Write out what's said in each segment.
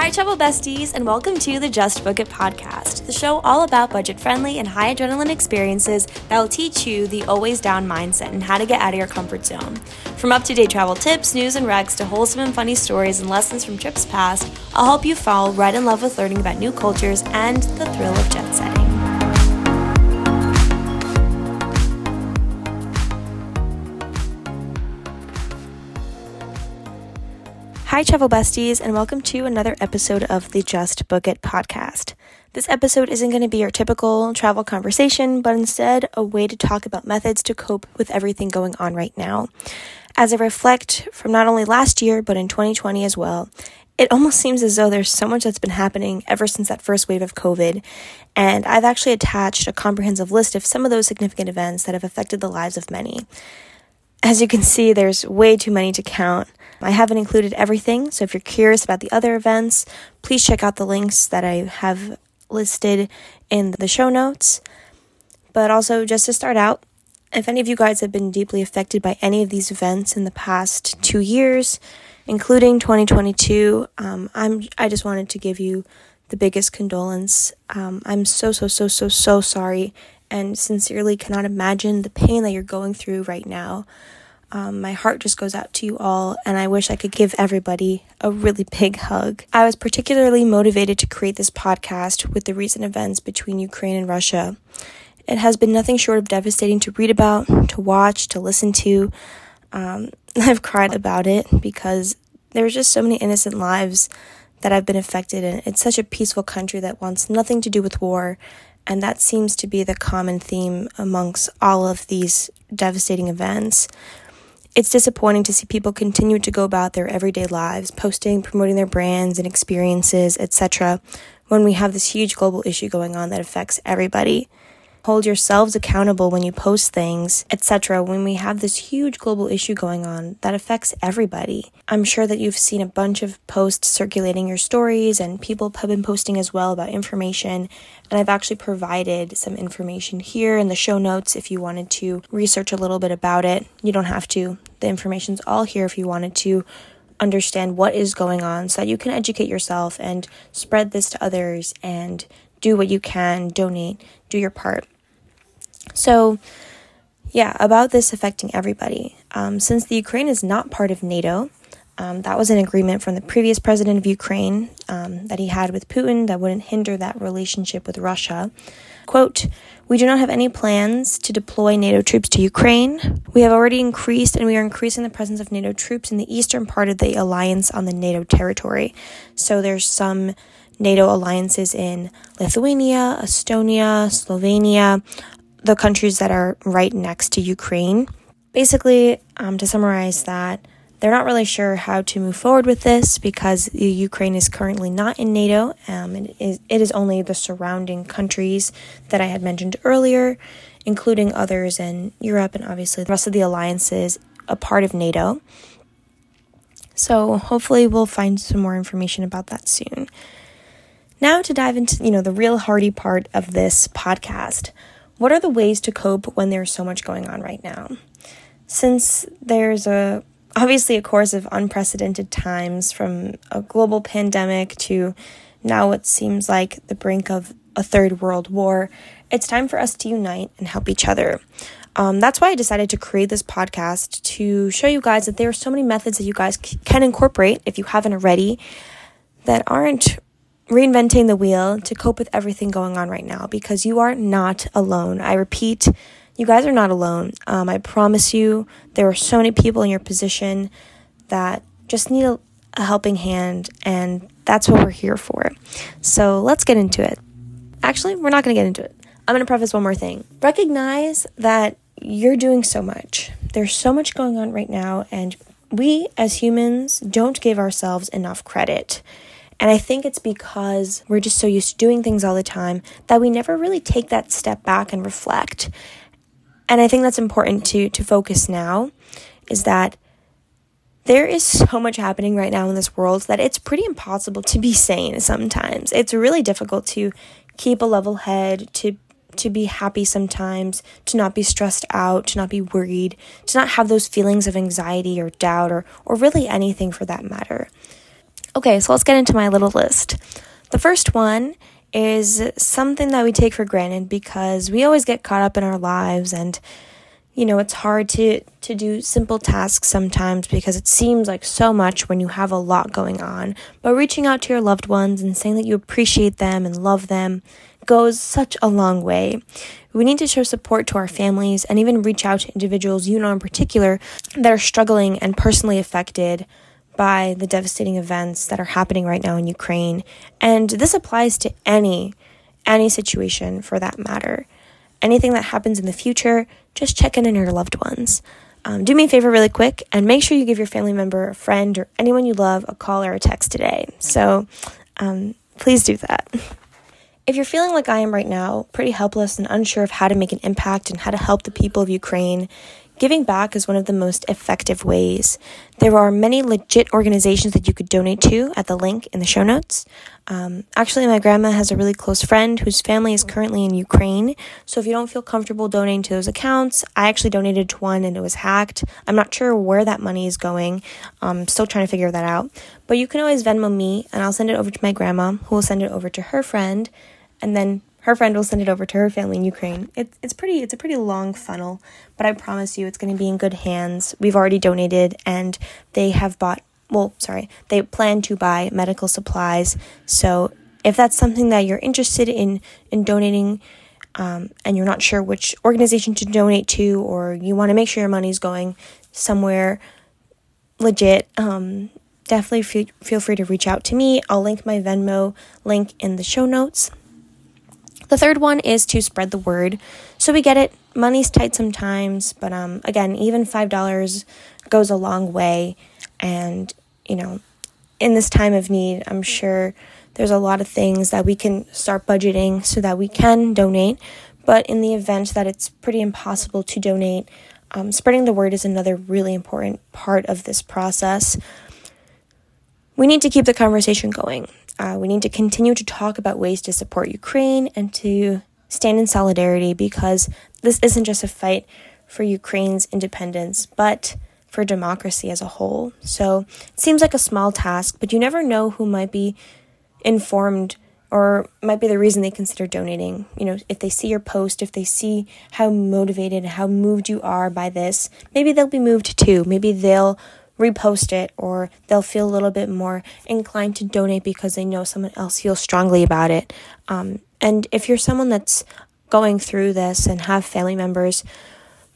Hi, travel besties, and welcome to the Just Book It podcast, the show all about budget friendly and high adrenaline experiences that will teach you the always down mindset and how to get out of your comfort zone. From up to date travel tips, news, and recs to wholesome and funny stories and lessons from trips past, I'll help you fall right in love with learning about new cultures and the thrill of jet setting. Hi, travel besties, and welcome to another episode of the Just Book It podcast. This episode isn't going to be your typical travel conversation, but instead a way to talk about methods to cope with everything going on right now. As I reflect from not only last year, but in 2020 as well, it almost seems as though there's so much that's been happening ever since that first wave of COVID. And I've actually attached a comprehensive list of some of those significant events that have affected the lives of many. As you can see, there's way too many to count. I haven't included everything, so if you're curious about the other events, please check out the links that I have listed in the show notes. But also, just to start out, if any of you guys have been deeply affected by any of these events in the past two years, including 2022, um, I'm I just wanted to give you the biggest condolence. Um, I'm so so so so so sorry, and sincerely cannot imagine the pain that you're going through right now. Um, my heart just goes out to you all, and I wish I could give everybody a really big hug. I was particularly motivated to create this podcast with the recent events between Ukraine and Russia. It has been nothing short of devastating to read about, to watch, to listen to. Um, I've cried about it because there's just so many innocent lives that have been affected, and it's such a peaceful country that wants nothing to do with war. And that seems to be the common theme amongst all of these devastating events. It's disappointing to see people continue to go about their everyday lives, posting, promoting their brands and experiences, etc., when we have this huge global issue going on that affects everybody hold yourselves accountable when you post things, etc. When we have this huge global issue going on that affects everybody. I'm sure that you've seen a bunch of posts circulating your stories and people have been posting as well about information. And I've actually provided some information here in the show notes if you wanted to research a little bit about it. You don't have to. The information's all here if you wanted to understand what is going on so that you can educate yourself and spread this to others and do what you can, donate, do your part. So, yeah, about this affecting everybody. Um, since the Ukraine is not part of NATO, um, that was an agreement from the previous president of Ukraine um, that he had with Putin that wouldn't hinder that relationship with Russia. Quote, we do not have any plans to deploy NATO troops to Ukraine. We have already increased and we are increasing the presence of NATO troops in the eastern part of the alliance on the NATO territory. So there's some NATO alliances in Lithuania, Estonia, Slovenia, the countries that are right next to Ukraine. Basically, um, to summarize that, they're not really sure how to move forward with this because Ukraine is currently not in NATO. Um, it, is, it is only the surrounding countries that I had mentioned earlier, including others in Europe and obviously the rest of the alliances a part of NATO. So hopefully we'll find some more information about that soon. Now to dive into, you know, the real hardy part of this podcast. What are the ways to cope when there's so much going on right now? Since there's a obviously a course of unprecedented times from a global pandemic to now what seems like the brink of a third world war, it's time for us to unite and help each other. Um, that's why I decided to create this podcast to show you guys that there are so many methods that you guys c- can incorporate if you haven't already that aren't reinventing the wheel to cope with everything going on right now because you are not alone. I repeat, you guys are not alone. Um, I promise you, there are so many people in your position that just need a, a helping hand, and that's what we're here for. So let's get into it. Actually, we're not going to get into it. I'm going to preface one more thing. Recognize that you're doing so much. There's so much going on right now, and we as humans don't give ourselves enough credit. And I think it's because we're just so used to doing things all the time that we never really take that step back and reflect. And I think that's important to to focus now is that there is so much happening right now in this world that it's pretty impossible to be sane sometimes. It's really difficult to keep a level head, to to be happy sometimes, to not be stressed out, to not be worried, to not have those feelings of anxiety or doubt or or really anything for that matter Okay, so let's get into my little list. The first one is something that we take for granted because we always get caught up in our lives and you know it's hard to to do simple tasks sometimes because it seems like so much when you have a lot going on. But reaching out to your loved ones and saying that you appreciate them and love them goes such a long way. We need to show support to our families and even reach out to individuals you know in particular that are struggling and personally affected by the devastating events that are happening right now in Ukraine and this applies to any any situation for that matter anything that happens in the future, just check in on your loved ones. Um, do me a favor really quick and make sure you give your family member, a friend, or anyone you love a call or a text today. So um, please do that. If you're feeling like I am right now, pretty helpless and unsure of how to make an impact and how to help the people of Ukraine, Giving back is one of the most effective ways. There are many legit organizations that you could donate to at the link in the show notes. Um, actually, my grandma has a really close friend whose family is currently in Ukraine. So if you don't feel comfortable donating to those accounts, I actually donated to one and it was hacked. I'm not sure where that money is going. I'm still trying to figure that out. But you can always Venmo me and I'll send it over to my grandma, who will send it over to her friend. And then her friend will send it over to her family in Ukraine. It's it's pretty it's a pretty long funnel, but I promise you it's going to be in good hands. We've already donated and they have bought well, sorry, they plan to buy medical supplies. So if that's something that you're interested in in donating um, and you're not sure which organization to donate to or you want to make sure your money's going somewhere legit um, definitely feel, feel free to reach out to me i'll link my venmo link in the show notes the third one is to spread the word. So we get it, money's tight sometimes, but um, again, even $5 goes a long way. And, you know, in this time of need, I'm sure there's a lot of things that we can start budgeting so that we can donate. But in the event that it's pretty impossible to donate, um, spreading the word is another really important part of this process. We need to keep the conversation going. Uh, we need to continue to talk about ways to support Ukraine and to stand in solidarity because this isn't just a fight for Ukraine's independence, but for democracy as a whole. So it seems like a small task, but you never know who might be informed or might be the reason they consider donating. You know, if they see your post, if they see how motivated, how moved you are by this, maybe they'll be moved too. Maybe they'll repost it or they'll feel a little bit more inclined to donate because they know someone else feels strongly about it. Um, and if you're someone that's going through this and have family members,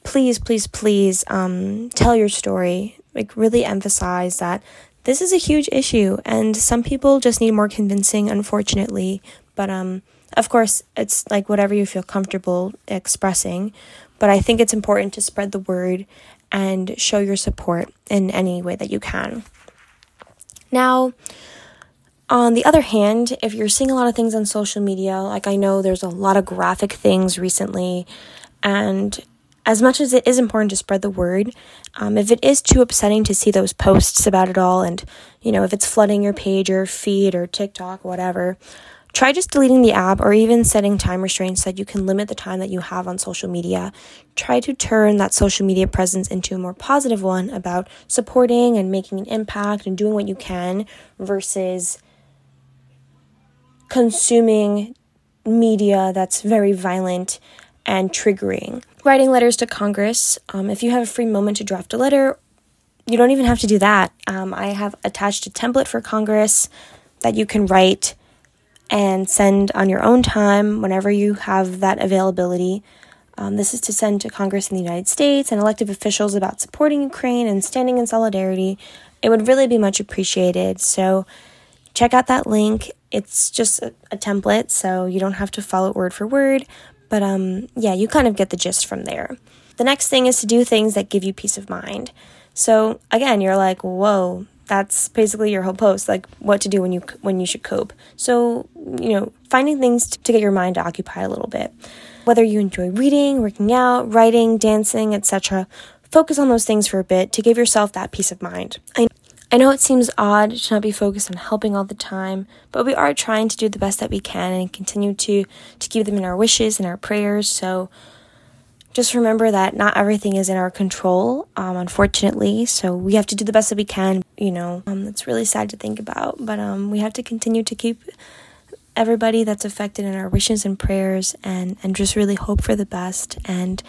please, please, please um, tell your story. Like, really emphasize that this is a huge issue and some people just need more convincing, unfortunately. But, um, of course, it's like whatever you feel comfortable expressing. But I think it's important to spread the word and show your support in any way that you can. Now, on the other hand, if you're seeing a lot of things on social media, like I know there's a lot of graphic things recently, and as much as it is important to spread the word, um, if it is too upsetting to see those posts about it all, and you know, if it's flooding your page or feed or TikTok, whatever, Try just deleting the app or even setting time restraints so that you can limit the time that you have on social media. Try to turn that social media presence into a more positive one about supporting and making an impact and doing what you can versus consuming media that's very violent and triggering. Writing letters to Congress. Um, if you have a free moment to draft a letter, you don't even have to do that. Um, I have attached a template for Congress that you can write and send on your own time whenever you have that availability. Um, this is to send to Congress in the United States and elected officials about supporting Ukraine and standing in solidarity. It would really be much appreciated. So, check out that link. It's just a, a template, so you don't have to follow it word for word. But um, yeah, you kind of get the gist from there. The next thing is to do things that give you peace of mind. So, again, you're like, whoa, that's basically your whole post like what to do when you when you should cope. So you know finding things to get your mind to occupy a little bit. Whether you enjoy reading working out writing dancing etc focus on those things for a bit to give yourself that peace of mind. I, I know it seems odd to not be focused on helping all the time but we are trying to do the best that we can and continue to to keep them in our wishes and our prayers. So just remember that not everything is in our control, um, unfortunately. So we have to do the best that we can. You know, um, it's really sad to think about, but um, we have to continue to keep everybody that's affected in our wishes and prayers, and and just really hope for the best and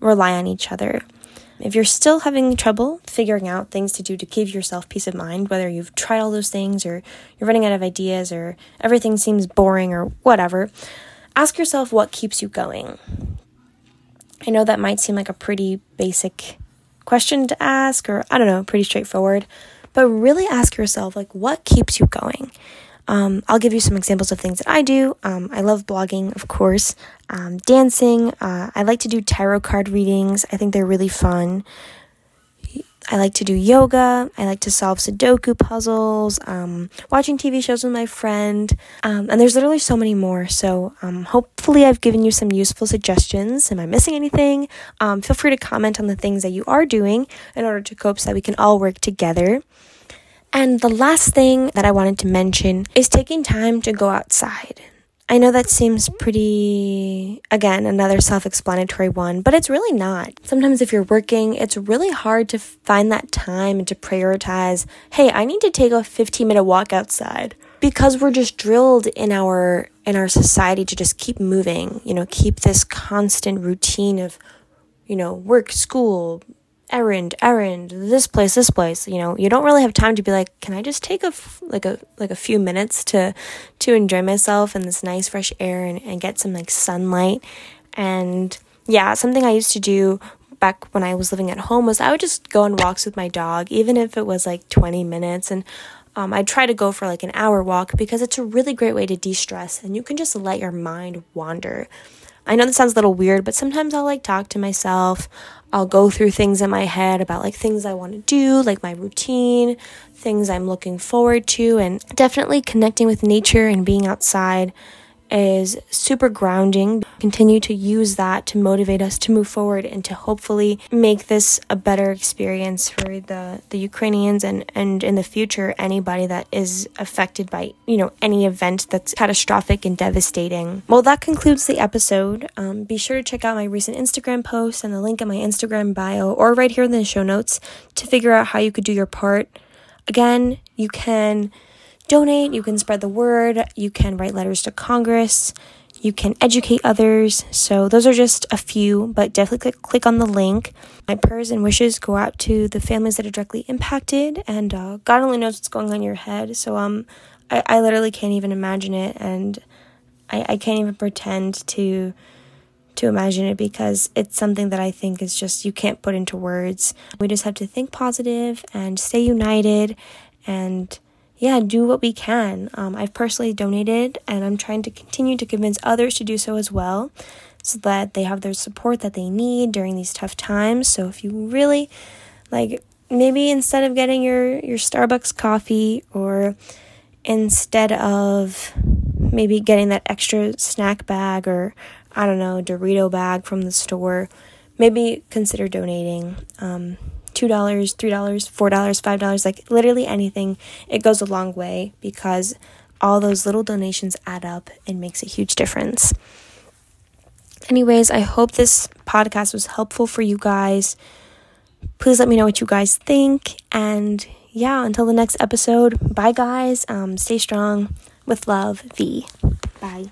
rely on each other. If you're still having trouble figuring out things to do to give yourself peace of mind, whether you've tried all those things or you're running out of ideas or everything seems boring or whatever, ask yourself what keeps you going. I know that might seem like a pretty basic question to ask, or I don't know, pretty straightforward, but really ask yourself, like, what keeps you going? Um, I'll give you some examples of things that I do. Um, I love blogging, of course, um, dancing. Uh, I like to do tarot card readings, I think they're really fun. I like to do yoga. I like to solve Sudoku puzzles, um, watching TV shows with my friend, um, and there's literally so many more. So, um, hopefully, I've given you some useful suggestions. Am I missing anything? Um, feel free to comment on the things that you are doing in order to cope so that we can all work together. And the last thing that I wanted to mention is taking time to go outside. I know that seems pretty, again, another self explanatory one, but it's really not. Sometimes if you're working, it's really hard to find that time and to prioritize, hey, I need to take a 15 minute walk outside because we're just drilled in our in our society to just keep moving, you know, keep this constant routine of you know, work, school, errand, errand, this place, this place. You know, you don't really have time to be like, can I just take a like a like a few minutes to to enjoy myself in this nice fresh air and, and get some like sunlight. And yeah, something I used to do back when I was living at home was I would just go on walks with my dog, even if it was like 20 minutes. And um, I'd try to go for like an hour walk because it's a really great way to de stress and you can just let your mind wander. I know that sounds a little weird, but sometimes I'll like talk to myself. I'll go through things in my head about like things I want to do, like my routine, things I'm looking forward to, and definitely connecting with nature and being outside is super grounding. Continue to use that to motivate us to move forward and to hopefully make this a better experience for the, the Ukrainians and, and in the future anybody that is affected by, you know, any event that's catastrophic and devastating. Well, that concludes the episode. Um, be sure to check out my recent Instagram post and the link in my Instagram bio or right here in the show notes to figure out how you could do your part. Again, you can donate, you can spread the word, you can write letters to Congress, you can educate others. So, those are just a few, but definitely click, click on the link. My prayers and wishes go out to the families that are directly impacted, and uh, God only knows what's going on in your head. So, um, I, I literally can't even imagine it, and I, I can't even pretend to to imagine it because it's something that I think is just you can't put into words. We just have to think positive and stay united and yeah, do what we can. Um, I've personally donated and I'm trying to continue to convince others to do so as well so that they have their support that they need during these tough times. So if you really like maybe instead of getting your your Starbucks coffee or instead of maybe getting that extra snack bag or I don't know, Dorito bag from the store, maybe consider donating. Um, $2, $3, $4, $5, like literally anything, it goes a long way because all those little donations add up and makes a huge difference. Anyways, I hope this podcast was helpful for you guys. Please let me know what you guys think. And yeah, until the next episode, bye guys. Um, stay strong with love, V. Bye.